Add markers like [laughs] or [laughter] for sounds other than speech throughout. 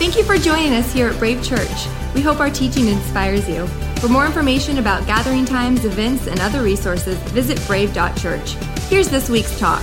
Thank you for joining us here at Brave Church. We hope our teaching inspires you. For more information about gathering times, events, and other resources, visit brave.church. Here's this week's talk.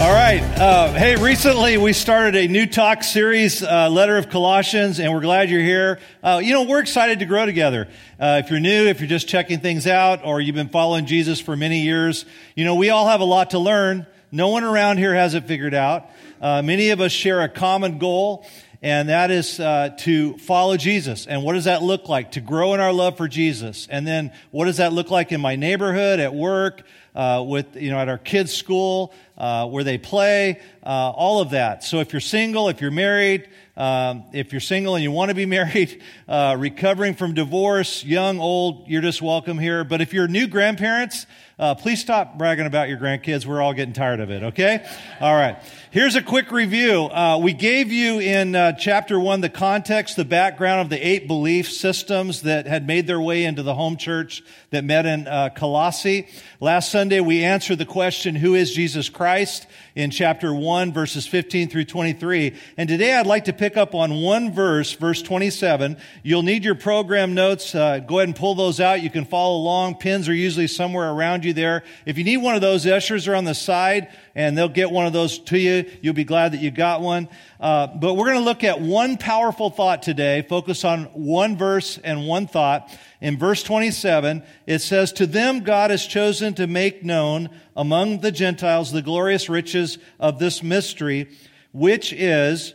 All right. Uh, hey, recently we started a new talk series, uh, Letter of Colossians, and we're glad you're here. Uh, you know, we're excited to grow together. Uh, if you're new, if you're just checking things out, or you've been following Jesus for many years, you know, we all have a lot to learn. No one around here has it figured out. Uh, many of us share a common goal, and that is uh, to follow Jesus. And what does that look like? To grow in our love for Jesus. And then what does that look like in my neighborhood, at work, uh, with you know at our kids' school, uh, where they play, uh, all of that. So if you're single, if you're married, um, if you're single and you want to be [laughs] married, uh, recovering from divorce, young, old, you're just welcome here. But if you're new grandparents, uh, please stop bragging about your grandkids. We're all getting tired of it, okay? All right. Here's a quick review. Uh, we gave you in uh, chapter one the context, the background of the eight belief systems that had made their way into the home church that met in uh, Colossae. Last Sunday, we answered the question, Who is Jesus Christ? in chapter 1, verses 15 through 23. And today I'd like to pick up on one verse, verse 27. You'll need your program notes. Uh, go ahead and pull those out. You can follow along. Pins are usually somewhere around you there. If you need one of those, ushers are on the side and they'll get one of those to you. You'll be glad that you got one. Uh, but we're going to look at one powerful thought today, focus on one verse and one thought. In verse 27, it says, To them God has chosen to make known among the Gentiles the glorious riches of this mystery, which is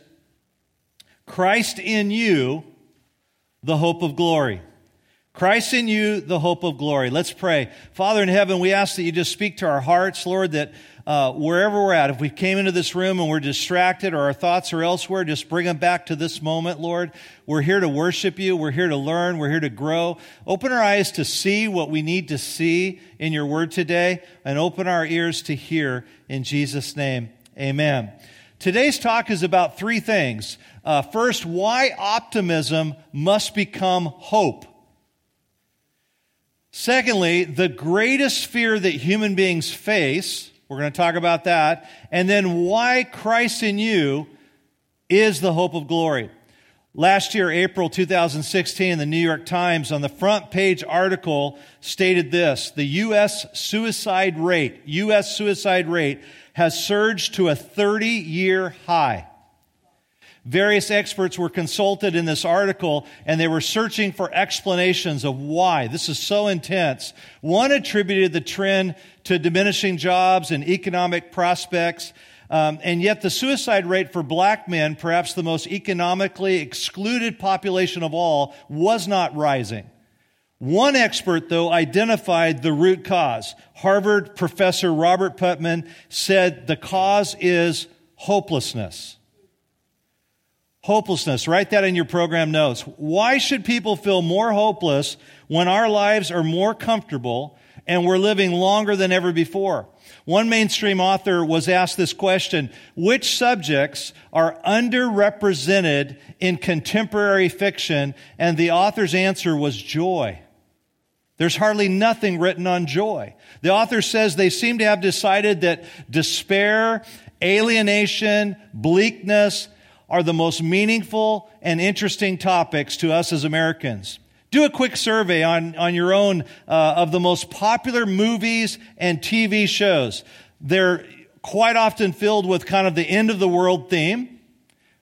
Christ in you, the hope of glory. Christ in you, the hope of glory. Let's pray. Father in heaven, we ask that you just speak to our hearts, Lord, that uh, wherever we're at, if we came into this room and we're distracted or our thoughts are elsewhere, just bring them back to this moment, Lord. We're here to worship you. We're here to learn. We're here to grow. Open our eyes to see what we need to see in your word today and open our ears to hear in Jesus' name. Amen. Today's talk is about three things. Uh, first, why optimism must become hope. Secondly, the greatest fear that human beings face. We're going to talk about that. And then why Christ in you is the hope of glory. Last year, April 2016, the New York Times on the front page article stated this The U.S. suicide rate, U.S. suicide rate has surged to a 30 year high. Various experts were consulted in this article and they were searching for explanations of why. This is so intense. One attributed the trend to diminishing jobs and economic prospects. Um, and yet the suicide rate for black men, perhaps the most economically excluded population of all, was not rising. One expert, though, identified the root cause. Harvard professor Robert Putnam said the cause is hopelessness. Hopelessness. Write that in your program notes. Why should people feel more hopeless when our lives are more comfortable and we're living longer than ever before? One mainstream author was asked this question Which subjects are underrepresented in contemporary fiction? And the author's answer was joy. There's hardly nothing written on joy. The author says they seem to have decided that despair, alienation, bleakness, are the most meaningful and interesting topics to us as Americans. Do a quick survey on, on your own uh, of the most popular movies and TV shows. They're quite often filled with kind of the end of the world theme,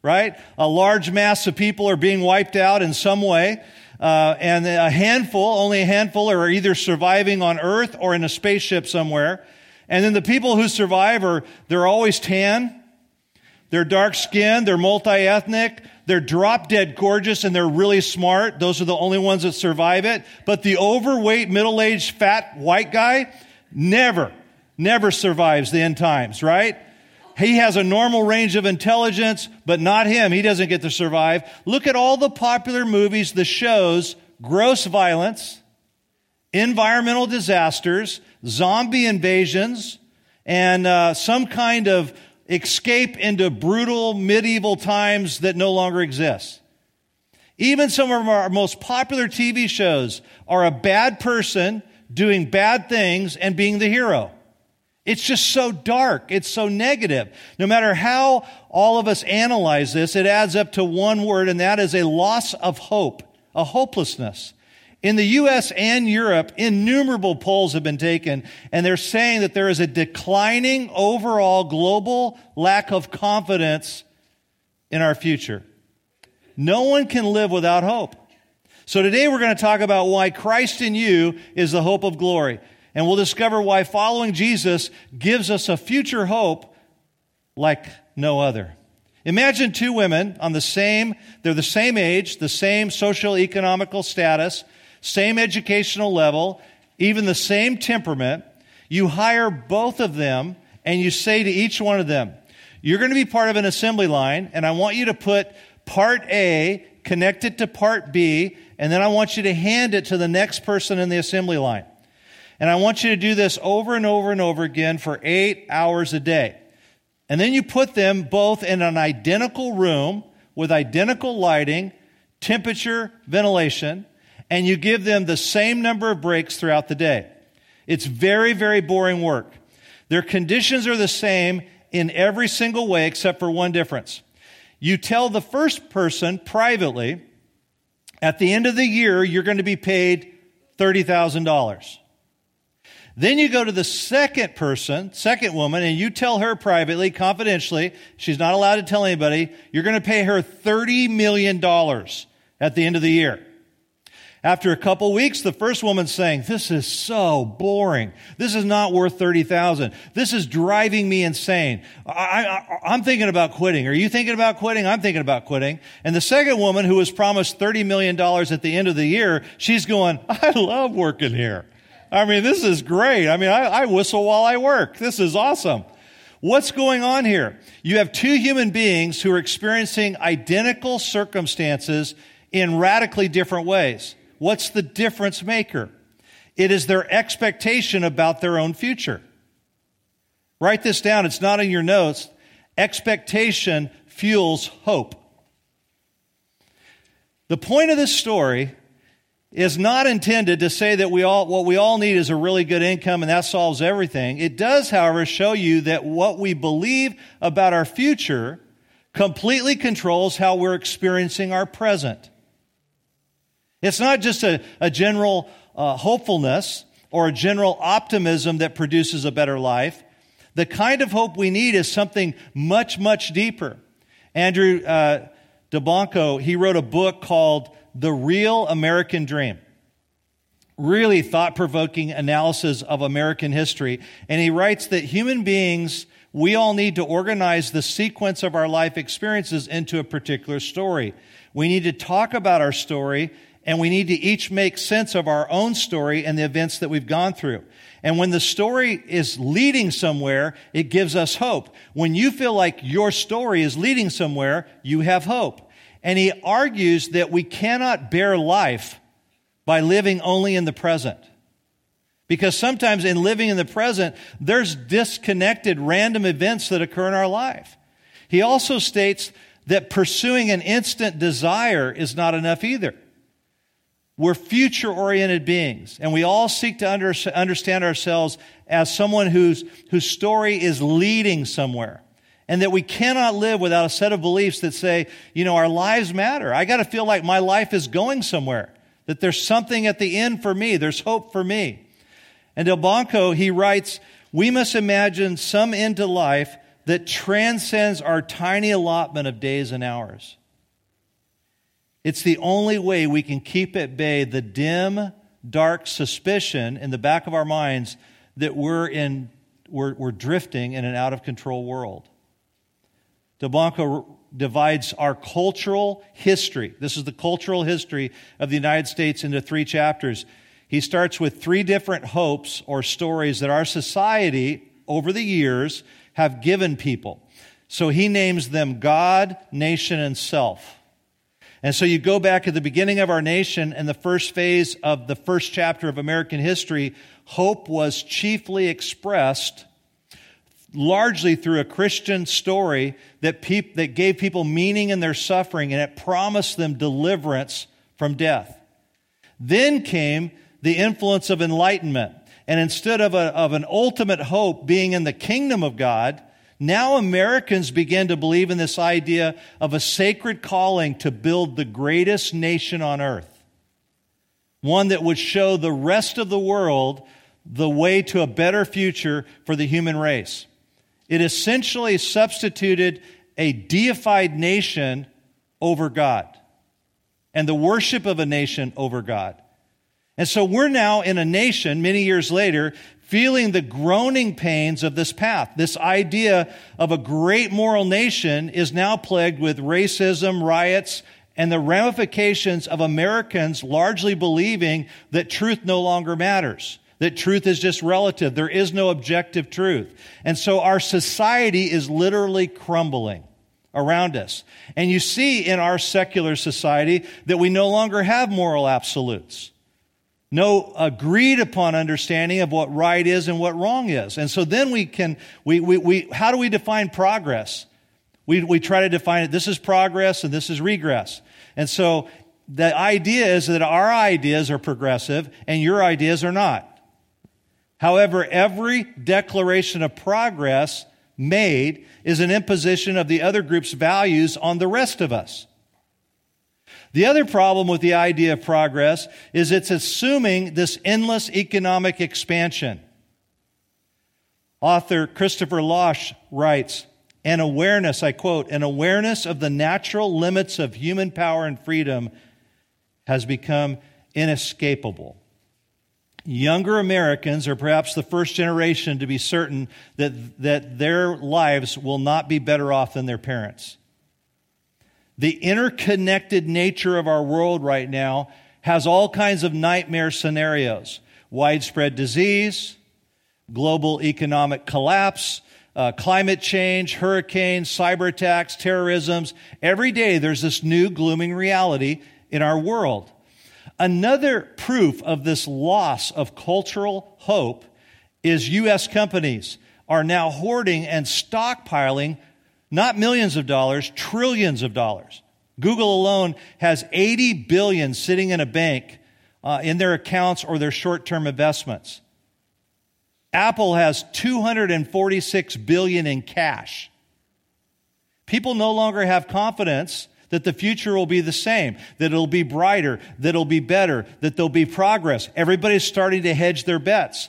right? A large mass of people are being wiped out in some way. Uh, and a handful, only a handful, are either surviving on Earth or in a spaceship somewhere. And then the people who survive are, they're always tan, they're dark skinned, they're multi ethnic, they're drop dead gorgeous, and they're really smart. Those are the only ones that survive it. But the overweight, middle aged, fat white guy never, never survives the end times, right? He has a normal range of intelligence, but not him. He doesn't get to survive. Look at all the popular movies, the shows, gross violence, environmental disasters, zombie invasions, and uh, some kind of escape into brutal medieval times that no longer exist. Even some of our most popular TV shows are a bad person doing bad things and being the hero. It's just so dark. It's so negative. No matter how all of us analyze this, it adds up to one word, and that is a loss of hope, a hopelessness. In the US and Europe, innumerable polls have been taken, and they're saying that there is a declining overall global lack of confidence in our future. No one can live without hope. So today we're going to talk about why Christ in you is the hope of glory. And we'll discover why following Jesus gives us a future hope like no other. Imagine two women on the same, they're the same age, the same social economical status, same educational level, even the same temperament. You hire both of them and you say to each one of them, you're going to be part of an assembly line and I want you to put part A connected to part B and then I want you to hand it to the next person in the assembly line. And I want you to do this over and over and over again for eight hours a day. And then you put them both in an identical room with identical lighting, temperature, ventilation, and you give them the same number of breaks throughout the day. It's very, very boring work. Their conditions are the same in every single way except for one difference. You tell the first person privately, at the end of the year, you're going to be paid $30,000. Then you go to the second person, second woman, and you tell her privately, confidentially, she's not allowed to tell anybody, you're going to pay her $30 million at the end of the year. After a couple weeks, the first woman's saying, this is so boring. This is not worth 30,000. This is driving me insane. I, am thinking about quitting. Are you thinking about quitting? I'm thinking about quitting. And the second woman who was promised $30 million at the end of the year, she's going, I love working here. I mean, this is great. I mean, I, I whistle while I work. This is awesome. What's going on here? You have two human beings who are experiencing identical circumstances in radically different ways. What's the difference maker? It is their expectation about their own future. Write this down. It's not in your notes. Expectation fuels hope. The point of this story is not intended to say that we all, what we all need is a really good income and that solves everything. It does, however, show you that what we believe about our future completely controls how we're experiencing our present. It's not just a, a general uh, hopefulness or a general optimism that produces a better life. The kind of hope we need is something much, much deeper. Andrew uh, Delbanco, he wrote a book called the Real American Dream. Really thought provoking analysis of American history. And he writes that human beings, we all need to organize the sequence of our life experiences into a particular story. We need to talk about our story and we need to each make sense of our own story and the events that we've gone through. And when the story is leading somewhere, it gives us hope. When you feel like your story is leading somewhere, you have hope. And he argues that we cannot bear life by living only in the present. Because sometimes in living in the present, there's disconnected random events that occur in our life. He also states that pursuing an instant desire is not enough either. We're future oriented beings, and we all seek to under, understand ourselves as someone whose, whose story is leading somewhere and that we cannot live without a set of beliefs that say, you know, our lives matter. I got to feel like my life is going somewhere, that there's something at the end for me, there's hope for me. And Delbanco, he writes, we must imagine some end to life that transcends our tiny allotment of days and hours. It's the only way we can keep at bay the dim, dark suspicion in the back of our minds that we're in we're, we're drifting in an out of control world. Delbanco divides our cultural history. This is the cultural history of the United States into three chapters. He starts with three different hopes or stories that our society over the years have given people. So he names them God, nation, and self. And so you go back at the beginning of our nation and the first phase of the first chapter of American history, hope was chiefly expressed largely through a Christian story that, that gave people meaning in their suffering and it promised them deliverance from death. Then came the influence of enlightenment. And instead of, a, of an ultimate hope being in the kingdom of God, now Americans begin to believe in this idea of a sacred calling to build the greatest nation on earth. One that would show the rest of the world the way to a better future for the human race. It essentially substituted a deified nation over God and the worship of a nation over God. And so we're now in a nation, many years later, feeling the groaning pains of this path. This idea of a great moral nation is now plagued with racism, riots, and the ramifications of Americans largely believing that truth no longer matters, that truth is just relative. There is no objective truth. And so our society is literally crumbling around us. And you see in our secular society that we no longer have moral absolutes. No agreed upon understanding of what right is and what wrong is. And so then we can, we, we, we how do we define progress? We, we try to define it, this is progress and this is regress. And so the idea is that our ideas are progressive and your ideas are not. However, every declaration of progress made is an imposition of the other group's values on the rest of us. The other problem with the idea of progress is it's assuming this endless economic expansion. Author Christopher Lasch writes, an awareness, I quote, an awareness of the natural limits of human power and freedom has become inescapable. Younger Americans are perhaps the first generation to be certain that, that their lives will not be better off than their parents. The interconnected nature of our world right now has all kinds of nightmare scenarios widespread disease, global economic collapse, uh, climate change, hurricanes, cyber attacks, terrorisms. Every day there's this new glooming reality in our world. Another proof of this loss of cultural hope is U.S. companies are now hoarding and stockpiling not millions of dollars, trillions of dollars. Google alone has 80 billion sitting in a bank uh, in their accounts or their short-term investments. Apple has 246 billion in cash. People no longer have confidence that the future will be the same, that it'll be brighter, that it'll be better, that there'll be progress. Everybody's starting to hedge their bets.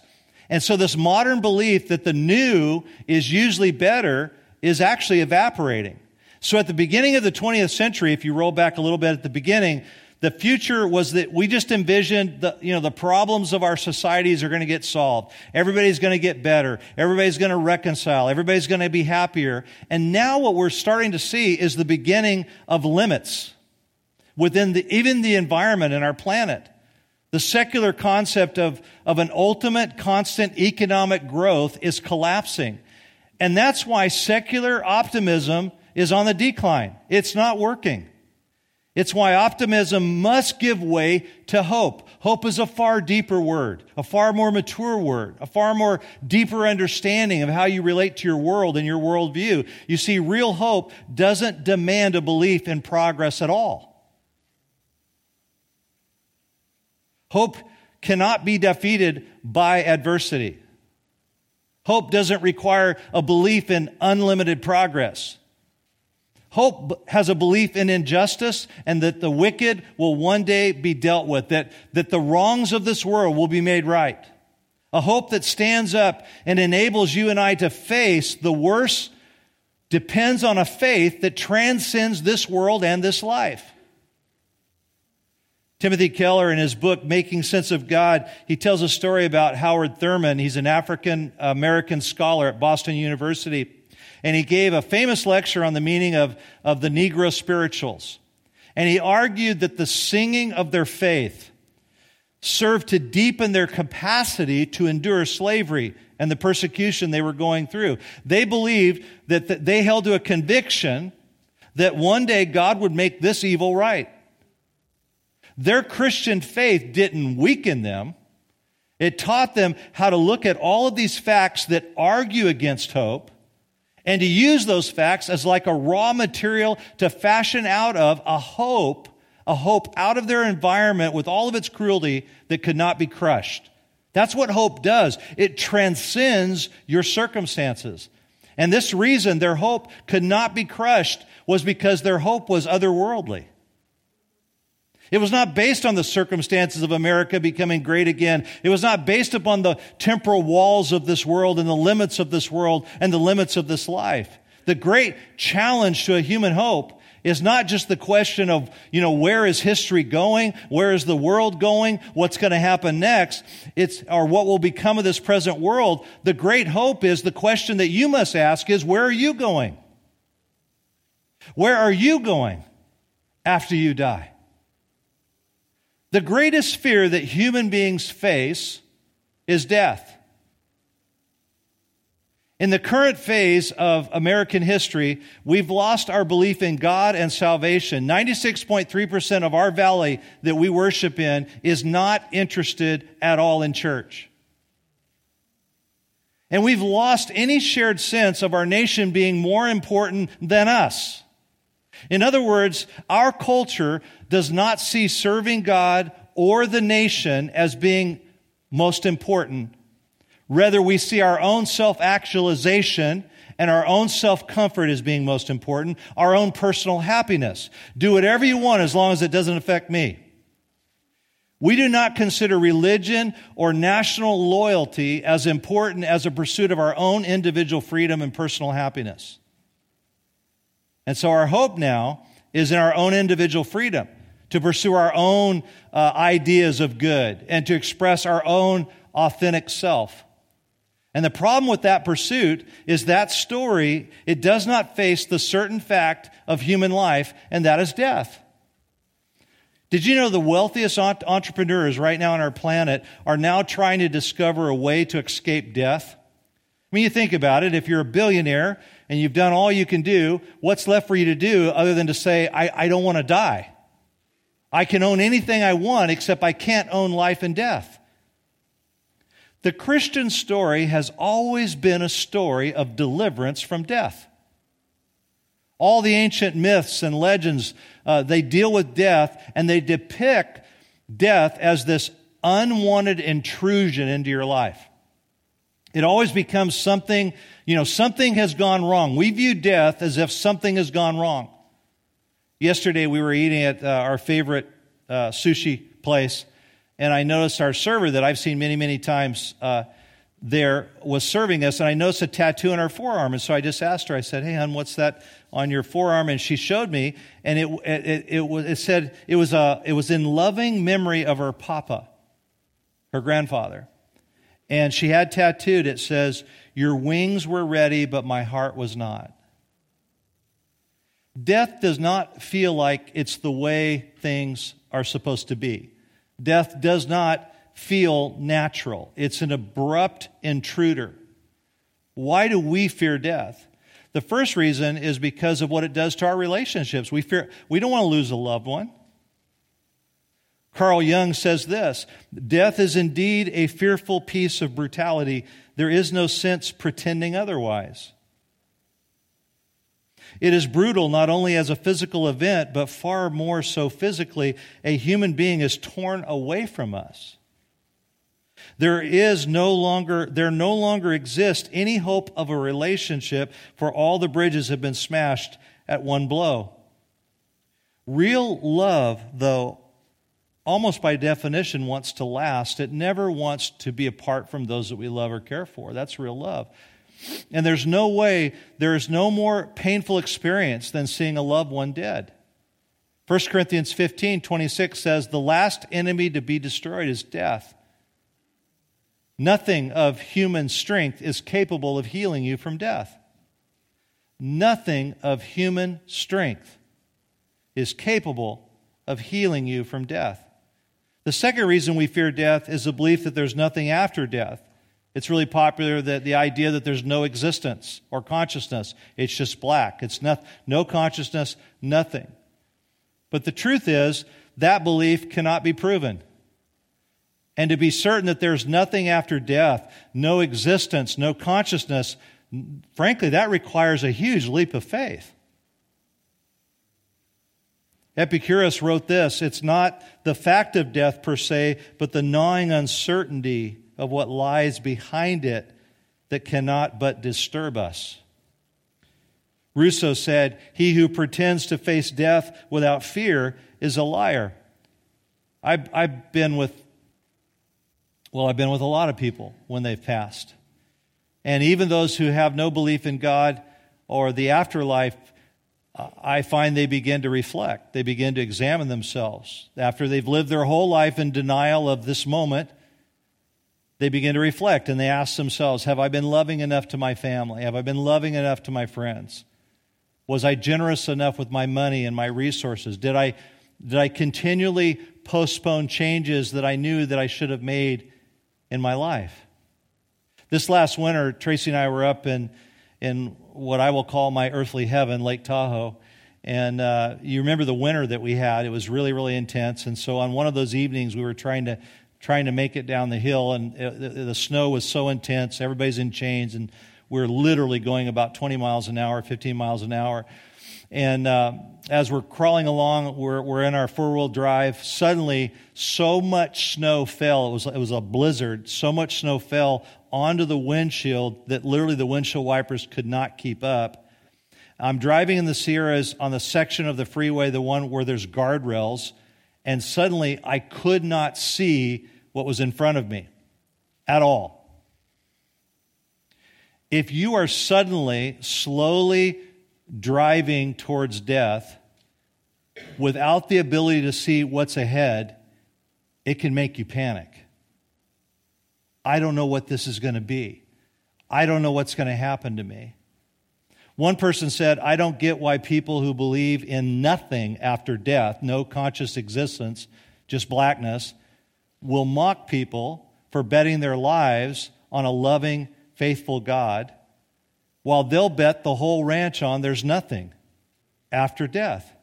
And so this modern belief that the new is usually better is actually evaporating. So at the beginning of the 20th century, if you roll back a little bit at the beginning, the future was that we just envisioned the, you know, the problems of our societies are going to get solved. Everybody's going to get better. Everybody's going to reconcile. Everybody's going to be happier. And now what we're starting to see is the beginning of limits within the, even the environment and our planet. The secular concept of, of an ultimate constant economic growth is collapsing. And that's why secular optimism is on the decline. It's not working. It's why optimism must give way to hope. Hope is a far deeper word, a far more mature word, a far more deeper understanding of how you relate to your world and your worldview. You see, real hope doesn't demand a belief in progress at all. Hope cannot be defeated by adversity. Hope doesn't require a belief in unlimited progress. Hope has a belief in injustice and that the wicked will one day be dealt with, that, that the wrongs of this world will be made right. A hope that stands up and enables you and I to face the worst depends on a faith that transcends this world and this life. Timothy Keller, in his book, Making Sense of God, he tells a story about Howard Thurman. He's an African American scholar at Boston University and he gave a famous lecture on the meaning of, of the Negro spirituals. And he argued that the singing of their faith served to deepen their capacity to endure slavery and the persecution they were going through. They believed that they held to a conviction that one day God would make this evil right. Their Christian faith didn't weaken them. It taught them how to look at all of these facts that argue against hope and to use those facts as like a raw material to fashion out of a hope, a hope out of their environment with all of its cruelty that could not be crushed, That's what hope does. It transcends your circumstances. And this reason their hope could not be crushed was because their hope was otherworldly. It was not based on the circumstances of America becoming great again. It was not based upon the temporal walls of this world and the limits of this world and the limits of this life. The great challenge to a human hope is not just the question of, you know, where is history going? Where is the world going? What's going to happen next? It's, or what will become of this present world. The great hope is the question that you must ask is, where are you going? Where are you going after you die? The greatest fear that human beings face is death. In the current phase of American history, we've lost our belief in God and salvation. 96.3% of our valley that we worship in is not interested at all in church. And we've lost any shared sense of our nation being more important than us. In other words, our culture does not see serving God or the nation as being most important Rather, we see our own self actualization and our own self comfort as being most important, our own personal happiness. Do whatever you want as long as it doesn't affect me. We do not consider religion or national loyalty as important as a pursuit of our own individual freedom and personal happiness. And so our hope now is in our own individual freedom to pursue our own uh, ideas of good and to express our own authentic self. And the problem with that pursuit is that story, it does not face the certain fact of human life, and that is death. Did you know the wealthiest entrepreneurs right now on our planet are now trying to discover a way to escape death? Mean, you think about it. If you're a billionaire and you've done all you can do, what's left for you to do other than to say, I, I don't want to die? I can own anything I want except I can't own life and death. The Christian story has always been a story of deliverance from death. All the ancient myths and legends, uh, they deal with death and they depict death as this unwanted intrusion into your life. It always becomes something, you know, something has gone wrong. We view death as if something has gone wrong. Yesterday we were eating at uh, our favorite uh, sushi place and I noticed our server that I've seen many, many times uh, there was serving us, and I noticed a tattoo on her forearm. And so I just asked her, I said, Hey, hon, what's that on your forearm? And she showed me, and it, it, it, was, it said it was, a, it was in loving memory of her papa, her grandfather. And she had tattooed, it says, Your wings were ready, but my heart was not. Death does not feel like it's the way things are supposed to be. Death does not feel natural, it's an abrupt intruder. Why do we fear death? The first reason is because of what it does to our relationships. We fear we don't want to lose a loved one. Carl Jung says this Death is indeed a fearful piece of brutality. There is no sense pretending otherwise. It is brutal not only as a physical event, but far more so physically. A human being is torn away from us. There is no longer, there no longer exists any hope of a relationship, for all the bridges have been smashed at one blow. Real love, though, almost by definition, wants to last. It never wants to be apart from those that we love or care for. That's real love. And there's no way, there is no more painful experience than seeing a loved one dead. 1 Corinthians 15 26 says, The last enemy to be destroyed is death. Nothing of human strength is capable of healing you from death. Nothing of human strength is capable of healing you from death. The second reason we fear death is the belief that there's nothing after death. It's really popular that the idea that there's no existence or consciousness. It's just black. It's not, no consciousness, nothing. But the truth is, that belief cannot be proven. And to be certain that there's nothing after death, no existence, no consciousness, frankly, that requires a huge leap of faith. Epicurus wrote this It's not the fact of death per se, but the gnawing uncertainty of what lies behind it that cannot but disturb us. Rousseau said, He who pretends to face death without fear is a liar. I've, I've been with, well, I've been with a lot of people when they've passed. And even those who have no belief in God or the afterlife, I find they begin to reflect. They begin to examine themselves. After they've lived their whole life in denial of this moment, they begin to reflect and they ask themselves Have I been loving enough to my family? Have I been loving enough to my friends? Was I generous enough with my money and my resources? Did I, did I continually postpone changes that I knew that I should have made in my life? This last winter, Tracy and I were up in, in what I will call my earthly heaven, Lake Tahoe. And uh, you remember the winter that we had. It was really, really intense. And so on one of those evenings, we were trying to, trying to make it down the hill, and it, the, the snow was so intense. Everybody's in chains, and we're literally going about 20 miles an hour, 15 miles an hour. And uh, as we're crawling along, we're, we're in our four wheel drive. Suddenly, so much snow fell. It was, it was a blizzard. So much snow fell onto the windshield that literally the windshield wipers could not keep up. I'm driving in the Sierras on the section of the freeway, the one where there's guardrails, and suddenly I could not see what was in front of me at all. If you are suddenly, slowly driving towards death without the ability to see what's ahead, it can make you panic. I don't know what this is going to be. I don't know what's going to happen to me. One person said, I don't get why people who believe in nothing after death, no conscious existence, just blackness, will mock people for betting their lives on a loving, faithful God while they'll bet the whole ranch on there's nothing after death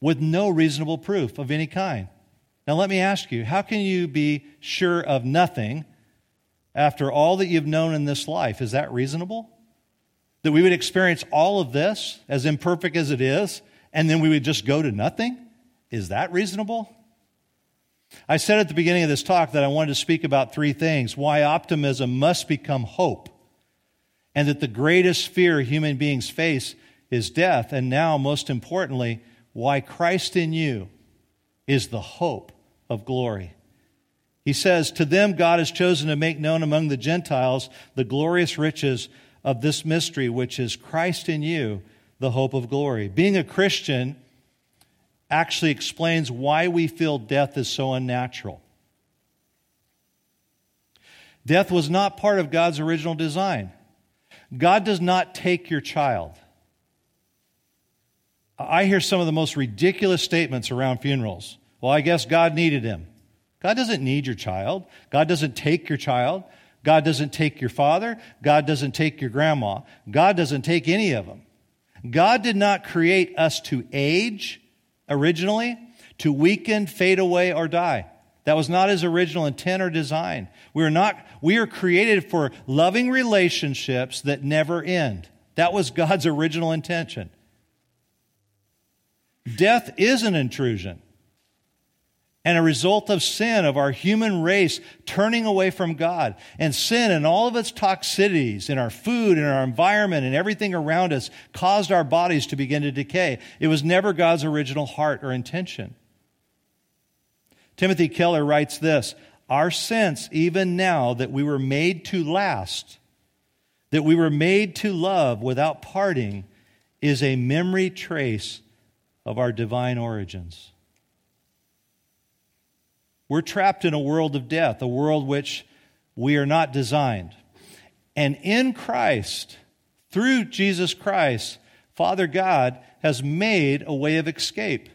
with no reasonable proof of any kind. Now, let me ask you how can you be sure of nothing after all that you've known in this life? Is that reasonable? That we would experience all of this, as imperfect as it is, and then we would just go to nothing? Is that reasonable? I said at the beginning of this talk that I wanted to speak about three things why optimism must become hope and that the greatest fear human beings face is death. And now, most importantly, why Christ in you is the hope of glory. He says, To them God has chosen to make known among the Gentiles the glorious riches of this mystery, which is Christ in you, the hope of glory. Being a Christian actually explains why we feel death is so unnatural. Death was not part of God's original design. God does not take your child. I hear some of the most ridiculous statements around funerals. Well, I guess God needed him. God doesn't need your child. God doesn't take your child. God doesn't take your father. God doesn't take your grandma. God doesn't take any of them. God did not create us to age originally, to weaken, fade away, or die. That was not his original intent or design. We are not we are created for loving relationships that never end. That was God's original intention. Death is an intrusion and a result of sin of our human race turning away from God. And sin and all of its toxicities in our food and our environment and everything around us caused our bodies to begin to decay. It was never God's original heart or intention. Timothy Keller writes this Our sense, even now, that we were made to last, that we were made to love without parting, is a memory trace of our divine origins. We're trapped in a world of death, a world which we are not designed. And in Christ, through Jesus Christ, Father God has made a way of escape.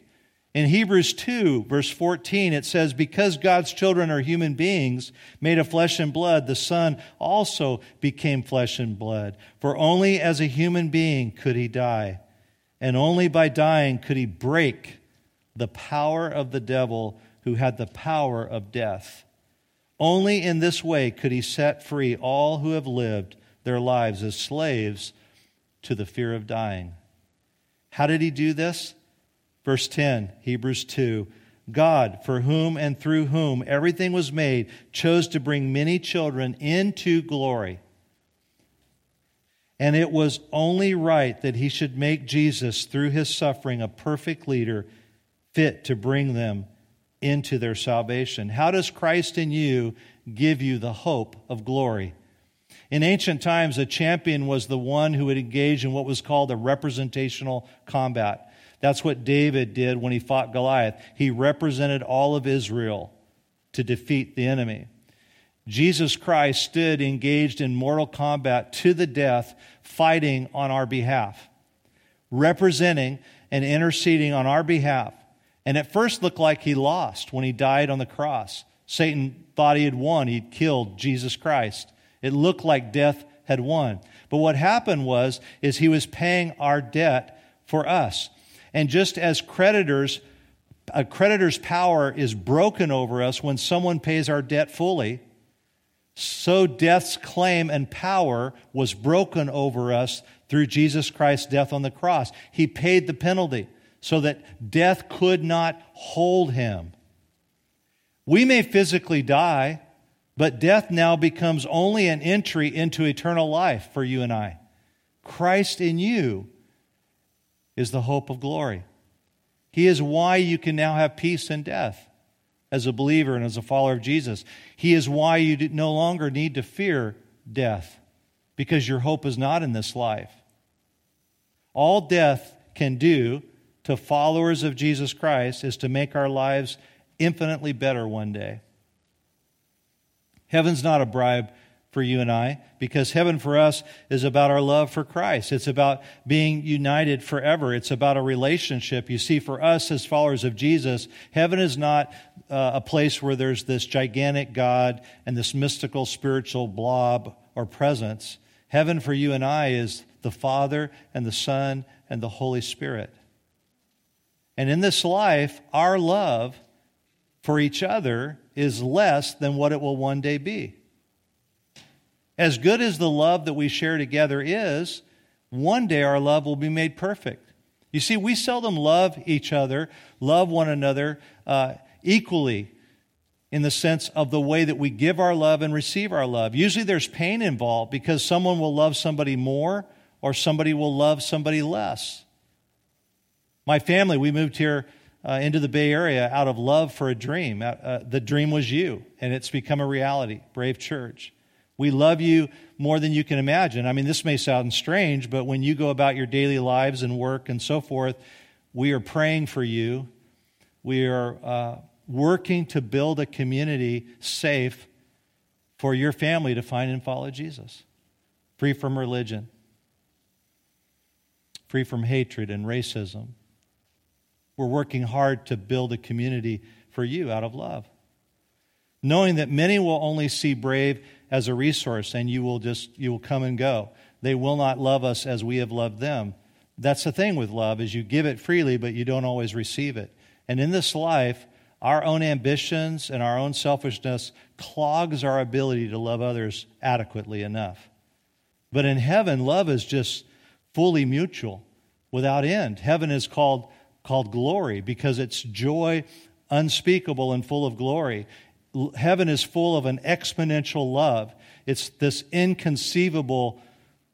In Hebrews 2, verse 14, it says, Because God's children are human beings made of flesh and blood, the Son also became flesh and blood. For only as a human being could he die, and only by dying could he break the power of the devil who had the power of death. Only in this way could he set free all who have lived their lives as slaves to the fear of dying. How did he do this? Verse 10, Hebrews 2 God, for whom and through whom everything was made, chose to bring many children into glory. And it was only right that he should make Jesus, through his suffering, a perfect leader, fit to bring them into their salvation. How does Christ in you give you the hope of glory? In ancient times, a champion was the one who would engage in what was called a representational combat. That's what David did when he fought Goliath. He represented all of Israel to defeat the enemy. Jesus Christ stood engaged in mortal combat to the death, fighting on our behalf, representing and interceding on our behalf. And at first looked like he lost when he died on the cross. Satan thought he had won, he'd killed Jesus Christ. It looked like death had won. But what happened was is he was paying our debt for us. And just as creditors, a creditor's power is broken over us when someone pays our debt fully, so death's claim and power was broken over us through Jesus Christ's death on the cross. He paid the penalty so that death could not hold him. We may physically die, but death now becomes only an entry into eternal life for you and I. Christ in you is the hope of glory. He is why you can now have peace in death as a believer and as a follower of Jesus. He is why you no longer need to fear death because your hope is not in this life. All death can do to followers of Jesus Christ is to make our lives infinitely better one day. Heaven's not a bribe for you and I because heaven for us is about our love for Christ. It's about being united forever. It's about a relationship. You see, for us as followers of Jesus, heaven is not uh, a place where there's this gigantic God and this mystical spiritual blob or presence. Heaven for you and I is the Father and the Son and the Holy Spirit. And in this life, our love for each other is less than what it will one day be. As good as the love that we share together is, one day our love will be made perfect. You see, we seldom love each other, love one another uh, equally in the sense of the way that we give our love and receive our love. Usually there's pain involved because someone will love somebody more or somebody will love somebody less. My family, we moved here uh, into the Bay Area out of love for a dream. Uh, uh the dream was you, and it's become a reality. Brave Church. We love you more than you can imagine. I mean, this may sound strange, but when you go about your daily lives and work and so forth, we are praying for you. We are uh, working to build a community safe for your family to find and follow Jesus, free from religion, free from hatred and racism. We're working hard to build a community for you out of love, knowing that many will only see Brave as a resource and you will just you will come and go. They will not love us as we have loved them. That's the thing with love is you give it freely but you don't always receive it. And in this life our own ambitions and our own selfishness clogs our ability to love others adequately enough. But in heaven love is just fully mutual without end. Heaven is called called glory because it's joy unspeakable and full of glory heaven is full of an exponential love. It's this inconceivable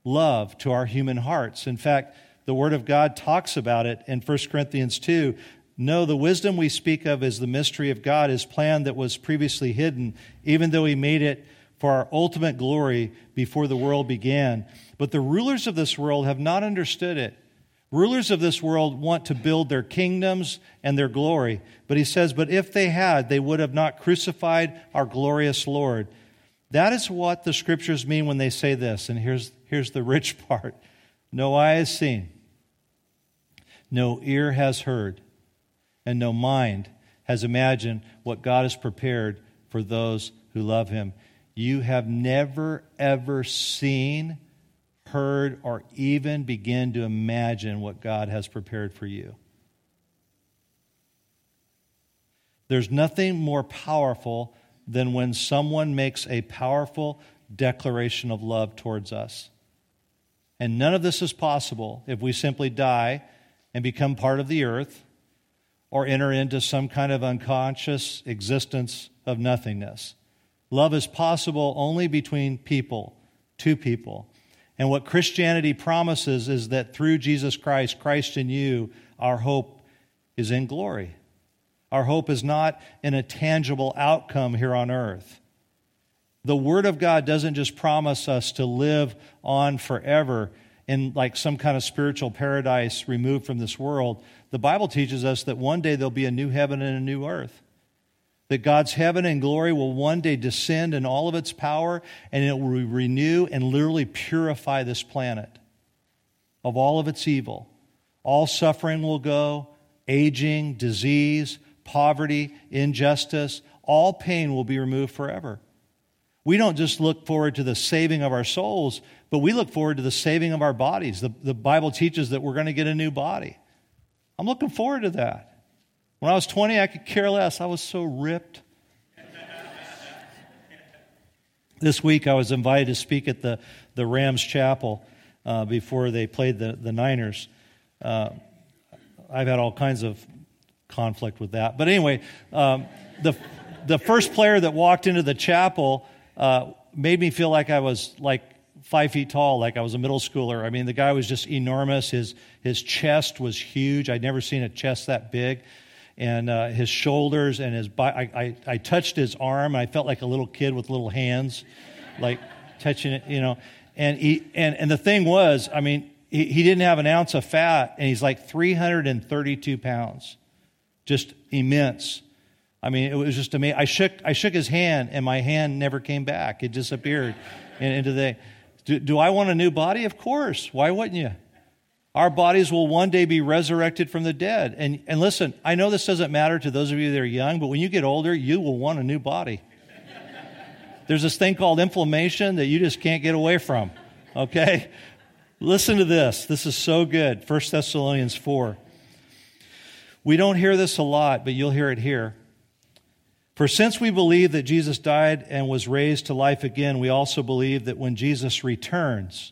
love to our human hearts. In fact, the Word of God talks about it in 1 Corinthians 2. No, the wisdom we speak of is the mystery of God, his plan that was previously hidden, even though he made it for our ultimate glory before the world began. But the rulers of this world have not understood it. Rulers of this world want to build their kingdoms and their glory. But he says, But if they had, they would have not crucified our glorious Lord. That is what the scriptures mean when they say this. And here's, here's the rich [laughs] part no eye has seen, no ear has heard, and no mind has imagined what God has prepared for those who love him. You have never, ever seen heard, or even begin to imagine what God has prepared for you. There's nothing more powerful than when someone makes a powerful declaration of love towards us. And none of this is possible if we simply die and become part of the earth, or enter into some kind of unconscious existence of nothingness. Love is possible only between people, two people. And what Christianity promises is that through Jesus Christ, Christ in you, our hope is in glory. Our hope is not in a tangible outcome here on earth. The Word of God doesn't just promise us to live on forever in like some kind of spiritual paradise removed from this world. The Bible teaches us that one day there'll be a new heaven and a new earth that God's heaven and glory will one day descend in all of its power and it will renew and literally purify this planet of all of its evil. All suffering will go, aging, disease, poverty, injustice, all pain will be removed forever. We don't just look forward to the saving of our souls, but we look forward to the saving of our bodies. The, the Bible teaches that we're going to get a new body. I'm looking forward to that. When I was 20, I could care less. I was so ripped. this week, I was invited to speak at the, the Rams Chapel uh, before they played the, the Niners. Uh, I've had all kinds of conflict with that. But anyway, um, the, the first player that walked into the chapel uh, made me feel like I was like five feet tall, like I was a middle schooler. I mean, the guy was just enormous. His, his chest was huge. I'd never seen a chest that big and uh, his shoulders and his I, I, I touched his arm. And I felt like a little kid with little hands, like touching it, you know. And, he, and, and the thing was, I mean, he, he didn't have an ounce of fat, and he's like 332 pounds, just immense. I mean, it was just amazing. I shook, I shook his hand, and my hand never came back. It disappeared into the. Do, do I want a new body? Of course. Why wouldn't you? Our bodies will one day be resurrected from the dead. And, and listen, I know this doesn't matter to those of you that are young, but when you get older, you will want a new body. There's this thing called inflammation that you just can't get away from. Okay? Listen to this. This is so good. 1 Thessalonians 4. We don't hear this a lot, but you'll hear it here. For since we believe that Jesus died and was raised to life again, we also believe that when Jesus returns,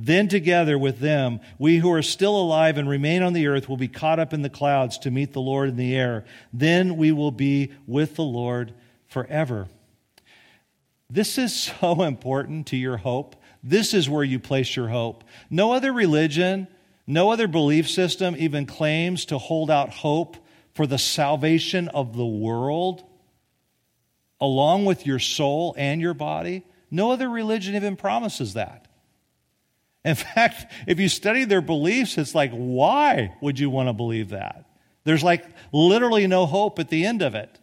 Then, together with them, we who are still alive and remain on the earth will be caught up in the clouds to meet the Lord in the air. Then we will be with the Lord forever. This is so [laughs] important to your hope. This is where you place your hope. No other religion, no other belief system even claims to hold out hope for the salvation of the world along with your soul and your body. No other religion even promises that. In fact, if you study their beliefs, it's like, why would you want to believe that? There's like literally no hope at the end of it.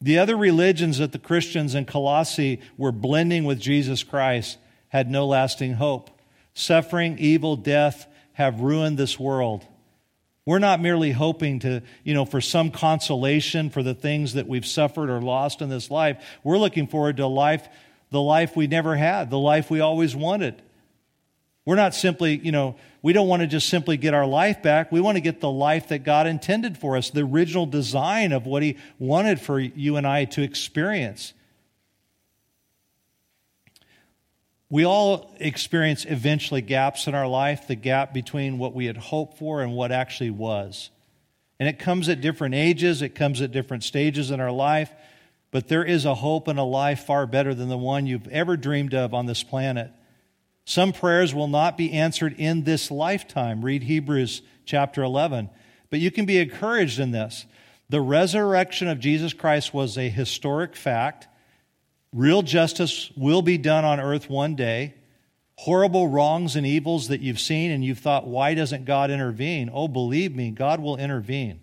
The other religions that the Christians in Colossae were blending with Jesus Christ had no lasting hope. Suffering, evil, death have ruined this world. We're not merely hoping to, you know, for some consolation for the things that we've suffered or lost in this life. We're looking forward to life the life we never had, the life we always wanted. We're not simply, you know, we don't want to just simply get our life back. We want to get the life that God intended for us, the original design of what He wanted for you and I to experience. We all experience eventually gaps in our life, the gap between what we had hoped for and what actually was. And it comes at different ages, it comes at different stages in our life. But there is a hope and a life far better than the one you've ever dreamed of on this planet. Some prayers will not be answered in this lifetime. Read Hebrews chapter 11. But you can be encouraged in this. The resurrection of Jesus Christ was a historic fact. Real justice will be done on earth one day. Horrible wrongs and evils that you've seen and you've thought, why doesn't God intervene? Oh, believe me, God will intervene.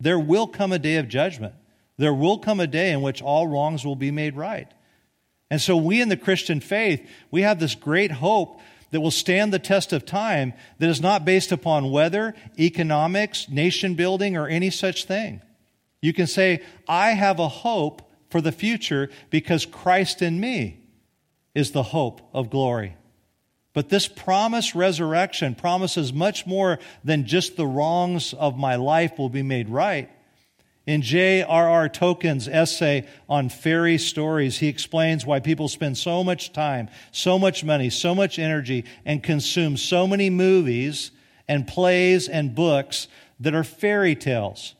There will come a day of judgment. There will come a day in which all wrongs will be made right. And so, we in the Christian faith, we have this great hope that will stand the test of time that is not based upon weather, economics, nation building, or any such thing. You can say, I have a hope for the future because Christ in me is the hope of glory. But this promised resurrection promises much more than just the wrongs of my life will be made right. In J.R.R. Tolkien's essay on fairy stories, he explains why people spend so much time, so much money, so much energy, and consume so many movies and plays and books that are fairy tales.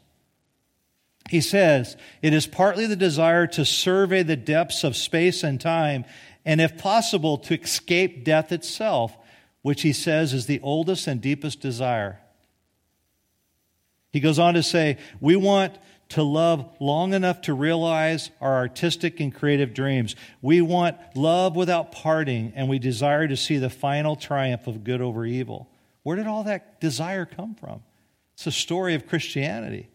He says, it is partly the desire to survey the depths of space and time, and if possible, to escape death itself, which he says is the oldest and deepest desire. He goes on to say, we want to love long enough to realize our artistic and creative dreams. We want love without parting, and we desire to see the final triumph of good over evil. Where did all that desire come from? It's a story of Christianity.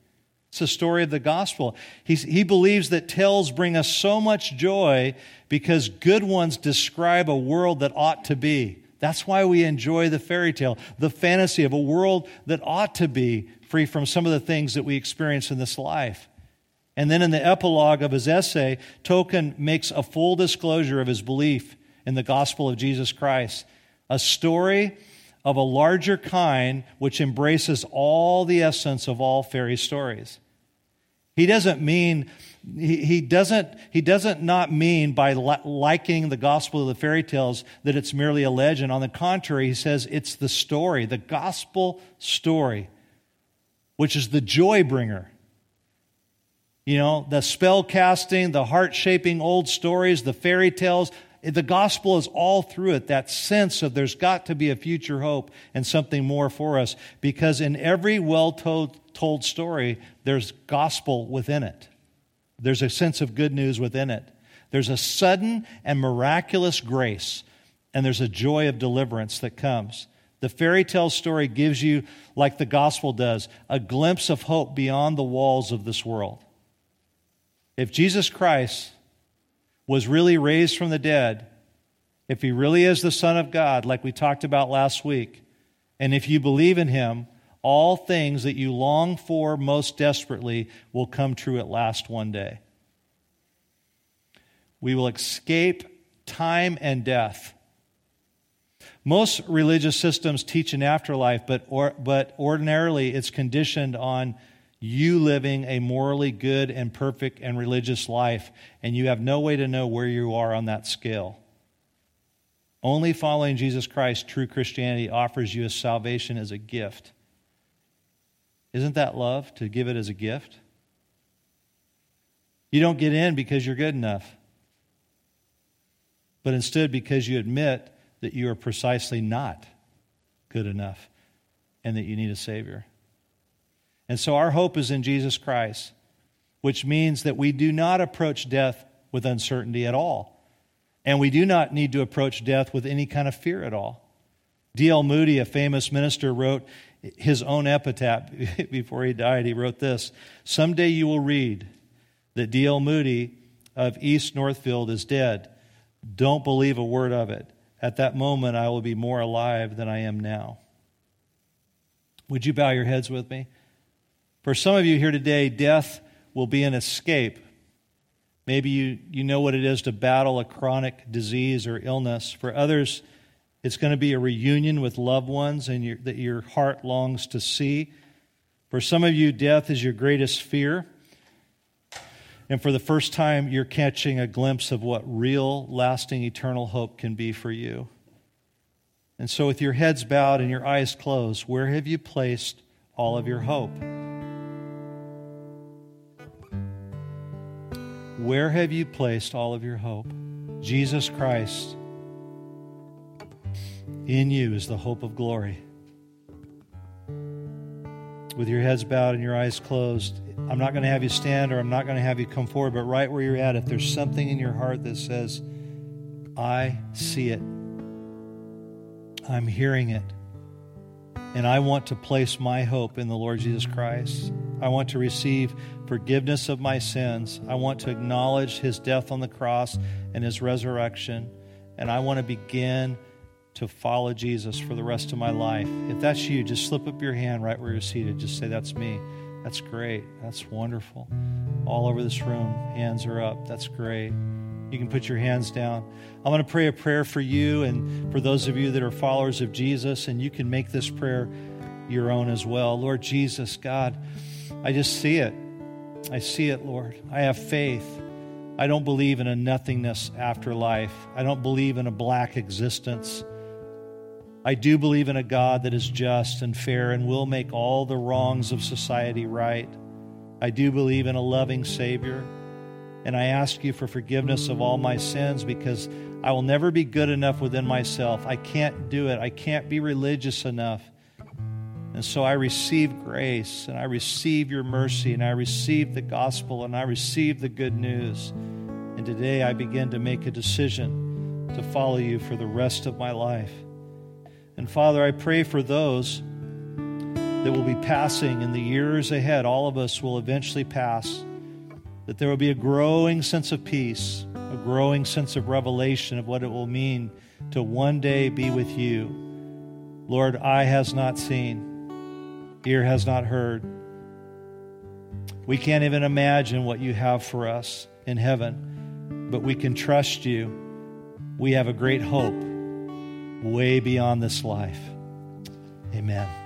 It's a story of the gospel. He's, he believes that tales bring us so much joy because good ones describe a world that ought to be. That's why we enjoy the fairy tale, the fantasy of a world that ought to be free from some of the things that we experience in this life. And then in the epilogue of his essay, Tolkien makes a full disclosure of his belief in the gospel of Jesus Christ, a story of a larger kind which embraces all the essence of all fairy stories. He doesn't mean he, he doesn't he doesn't not mean by li- liking the gospel of the fairy tales that it's merely a legend. On the contrary, he says it's the story, the gospel story which is the joy bringer. You know, the spell casting, the heart shaping old stories, the fairy tales. The gospel is all through it, that sense of there's got to be a future hope and something more for us. Because in every well told story, there's gospel within it. There's a sense of good news within it. There's a sudden and miraculous grace, and there's a joy of deliverance that comes. The fairy tale story gives you, like the gospel does, a glimpse of hope beyond the walls of this world. If Jesus Christ was really raised from the dead, if he really is the Son of God, like we talked about last week, and if you believe in him, all things that you long for most desperately will come true at last one day. We will escape time and death most religious systems teach an afterlife, but, or, but ordinarily it's conditioned on you living a morally good and perfect and religious life, and you have no way to know where you are on that scale. Only following Jesus Christ, true Christianity, offers you a salvation as a gift. Isn't that love to give it as a gift? You don't get in because you're good enough, but instead because you admit that you are precisely not good enough and that you need a Savior. And so our hope is in Jesus Christ, which means that we do not approach death with uncertainty at all. And we do not need to approach death with any kind of fear at all. D.L. Moody, a famous minister, wrote his own epitaph [laughs] before he died. He wrote this Someday you will read that D.L. Moody of East Northfield is dead. Don't believe a word of it. At that moment, I will be more alive than I am now. Would you bow your heads with me? For some of you here today, death will be an escape. Maybe you, you know what it is to battle a chronic disease or illness. For others, it's going to be a reunion with loved ones and your, that your heart longs to see. For some of you, death is your greatest fear. And for the first time, you're catching a glimpse of what real, lasting, eternal hope can be for you. And so, with your heads bowed and your eyes closed, where have you placed all of your hope? Where have you placed all of your hope? Jesus Christ in you is the hope of glory. With your heads bowed and your eyes closed, I'm not going to have you stand or I'm not going to have you come forward, but right where you're at, if there's something in your heart that says, I see it, I'm hearing it, and I want to place my hope in the Lord Jesus Christ. I want to receive forgiveness of my sins. I want to acknowledge his death on the cross and his resurrection, and I want to begin to follow Jesus for the rest of my life. If that's you, just slip up your hand right where you're seated. Just say, That's me. That's great. That's wonderful. All over this room, hands are up. That's great. You can put your hands down. I'm going to pray a prayer for you and for those of you that are followers of Jesus, and you can make this prayer your own as well. Lord Jesus, God, I just see it. I see it, Lord. I have faith. I don't believe in a nothingness after life. I don't believe in a black existence. I do believe in a God that is just and fair and will make all the wrongs of society right. I do believe in a loving Savior. And I ask you for forgiveness of all my sins because I will never be good enough within myself. I can't do it. I can't be religious enough. And so I receive grace and I receive your mercy and I receive the gospel and I receive the good news. And today I begin to make a decision to follow you for the rest of my life. And Father, I pray for those that will be passing in the years ahead. All of us will eventually pass. That there will be a growing sense of peace, a growing sense of revelation of what it will mean to one day be with you. Lord, eye has not seen ear has not heard. We can't even imagine what you have for us in heaven, but we can trust you. We have a great hope way beyond this life. Amen.